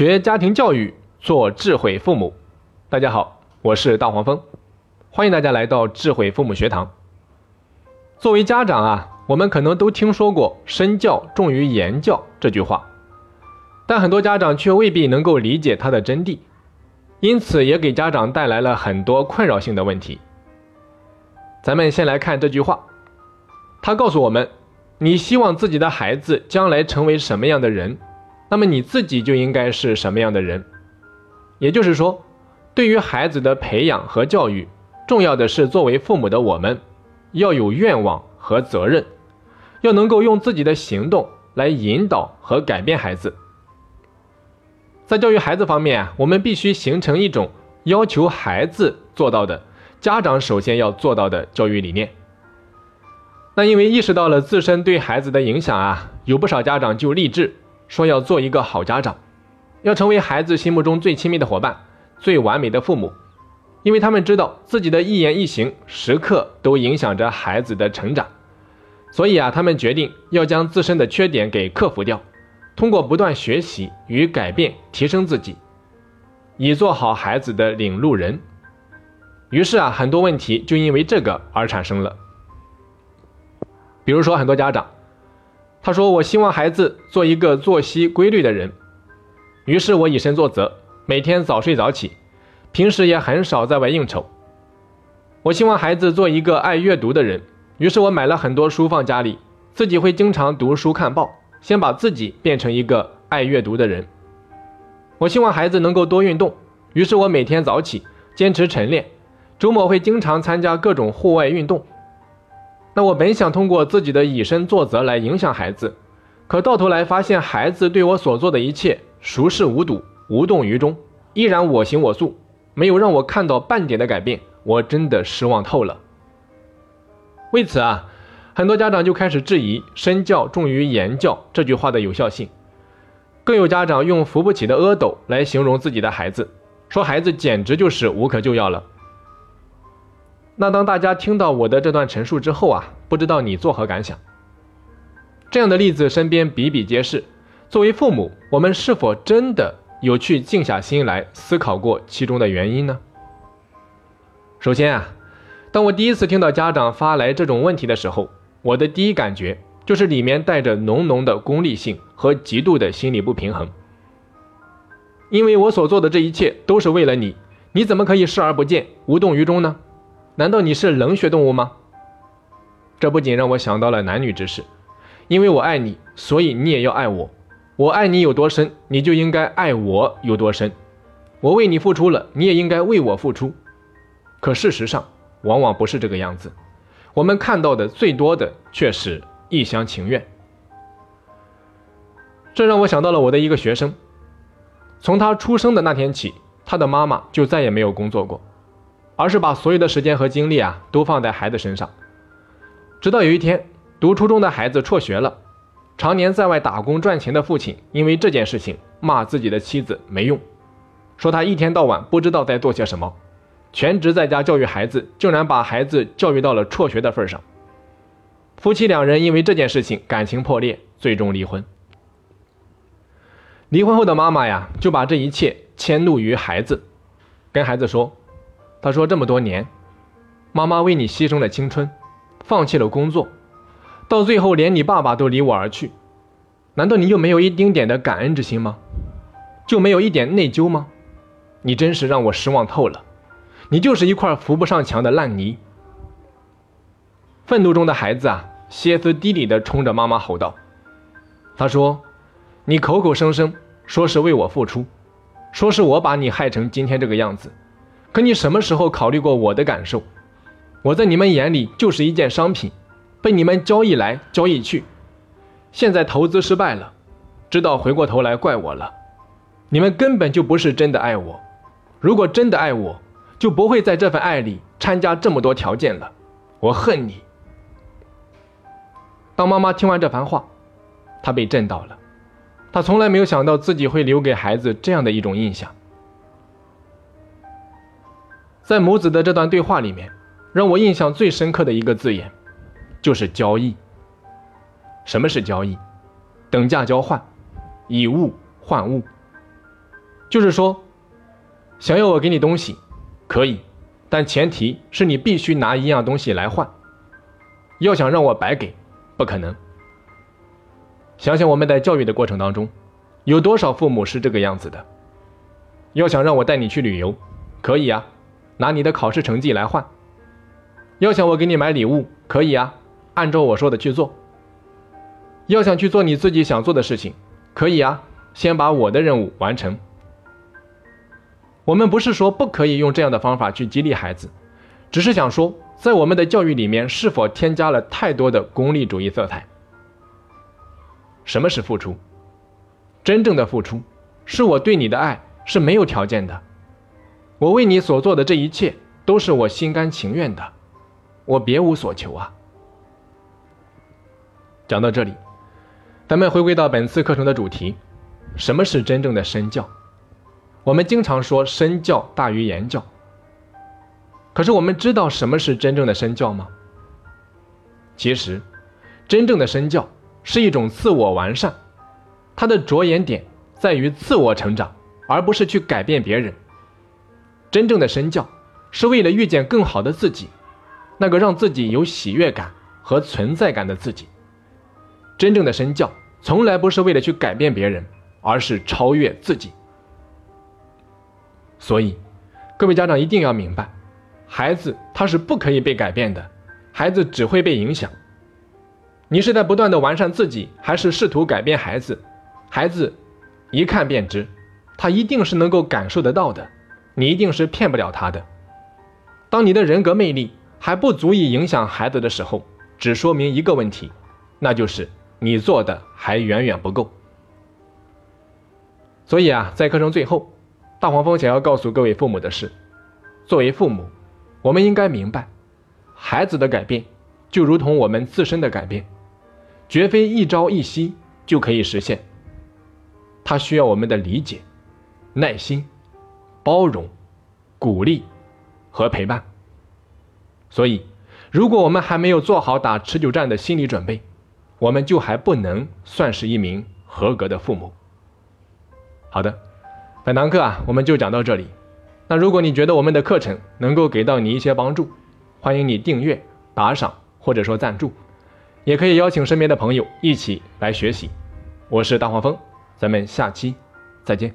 学家庭教育，做智慧父母。大家好，我是大黄蜂，欢迎大家来到智慧父母学堂。作为家长啊，我们可能都听说过“身教重于言教”这句话，但很多家长却未必能够理解它的真谛，因此也给家长带来了很多困扰性的问题。咱们先来看这句话，它告诉我们：你希望自己的孩子将来成为什么样的人？那么你自己就应该是什么样的人？也就是说，对于孩子的培养和教育，重要的是作为父母的我们，要有愿望和责任，要能够用自己的行动来引导和改变孩子。在教育孩子方面，我们必须形成一种要求孩子做到的，家长首先要做到的教育理念。那因为意识到了自身对孩子的影响啊，有不少家长就立志。说要做一个好家长，要成为孩子心目中最亲密的伙伴、最完美的父母，因为他们知道自己的一言一行时刻都影响着孩子的成长，所以啊，他们决定要将自身的缺点给克服掉，通过不断学习与改变提升自己，以做好孩子的领路人。于是啊，很多问题就因为这个而产生了，比如说很多家长。他说：“我希望孩子做一个作息规律的人，于是我以身作则，每天早睡早起，平时也很少在外应酬。我希望孩子做一个爱阅读的人，于是我买了很多书放家里，自己会经常读书看报，先把自己变成一个爱阅读的人。我希望孩子能够多运动，于是我每天早起，坚持晨练，周末会经常参加各种户外运动。”那我本想通过自己的以身作则来影响孩子，可到头来发现孩子对我所做的一切熟视无睹、无动于衷，依然我行我素，没有让我看到半点的改变，我真的失望透了。为此啊，很多家长就开始质疑“身教重于言教”这句话的有效性，更有家长用扶不起的阿斗来形容自己的孩子，说孩子简直就是无可救药了。那当大家听到我的这段陈述之后啊，不知道你作何感想？这样的例子身边比比皆是。作为父母，我们是否真的有去静下心来思考过其中的原因呢？首先啊，当我第一次听到家长发来这种问题的时候，我的第一感觉就是里面带着浓浓的功利性和极度的心理不平衡。因为我所做的这一切都是为了你，你怎么可以视而不见、无动于衷呢？难道你是冷血动物吗？这不仅让我想到了男女之事，因为我爱你，所以你也要爱我。我爱你有多深，你就应该爱我有多深。我为你付出了，你也应该为我付出。可事实上，往往不是这个样子。我们看到的最多的却是一厢情愿。这让我想到了我的一个学生，从他出生的那天起，他的妈妈就再也没有工作过。而是把所有的时间和精力啊都放在孩子身上，直到有一天，读初中的孩子辍学了，常年在外打工赚钱的父亲因为这件事情骂自己的妻子没用，说他一天到晚不知道在做些什么，全职在家教育孩子，竟然把孩子教育到了辍学的份上。夫妻两人因为这件事情感情破裂，最终离婚。离婚后的妈妈呀，就把这一切迁怒于孩子，跟孩子说。他说：“这么多年，妈妈为你牺牲了青春，放弃了工作，到最后连你爸爸都离我而去，难道你就没有一丁点的感恩之心吗？就没有一点内疚吗？你真是让我失望透了！你就是一块扶不上墙的烂泥。”愤怒中的孩子啊，歇斯底里地冲着妈妈吼道：“他说，你口口声声说是为我付出，说是我把你害成今天这个样子。”可你什么时候考虑过我的感受？我在你们眼里就是一件商品，被你们交易来交易去。现在投资失败了，知道回过头来怪我了。你们根本就不是真的爱我。如果真的爱我，就不会在这份爱里掺加这么多条件了。我恨你。当妈妈听完这番话，她被震到了。她从来没有想到自己会留给孩子这样的一种印象。在母子的这段对话里面，让我印象最深刻的一个字眼，就是交易。什么是交易？等价交换，以物换物。就是说，想要我给你东西，可以，但前提是你必须拿一样东西来换。要想让我白给，不可能。想想我们在教育的过程当中，有多少父母是这个样子的？要想让我带你去旅游，可以啊，拿你的考试成绩来换。要想我给你买礼物，可以啊，按照我说的去做。要想去做你自己想做的事情，可以啊，先把我的任务完成。我们不是说不可以用这样的方法去激励孩子，只是想说，在我们的教育里面是否添加了太多的功利主义色彩？什么是付出？真正的付出，是我对你的爱是没有条件的，我为你所做的这一切都是我心甘情愿的。我别无所求啊！讲到这里，咱们回归到本次课程的主题：什么是真正的身教？我们经常说身教大于言教，可是我们知道什么是真正的身教吗？其实，真正的身教是一种自我完善，它的着眼点在于自我成长，而不是去改变别人。真正的身教是为了遇见更好的自己。那个让自己有喜悦感和存在感的自己，真正的身教从来不是为了去改变别人，而是超越自己。所以，各位家长一定要明白，孩子他是不可以被改变的，孩子只会被影响。你是在不断的完善自己，还是试图改变孩子？孩子一看便知，他一定是能够感受得到的，你一定是骗不了他的。当你的人格魅力。还不足以影响孩子的时候，只说明一个问题，那就是你做的还远远不够。所以啊，在课程最后，大黄蜂想要告诉各位父母的是：作为父母，我们应该明白，孩子的改变就如同我们自身的改变，绝非一朝一夕就可以实现。他需要我们的理解、耐心、包容、鼓励和陪伴。所以，如果我们还没有做好打持久战的心理准备，我们就还不能算是一名合格的父母。好的，本堂课啊，我们就讲到这里。那如果你觉得我们的课程能够给到你一些帮助，欢迎你订阅、打赏或者说赞助，也可以邀请身边的朋友一起来学习。我是大黄蜂，咱们下期再见。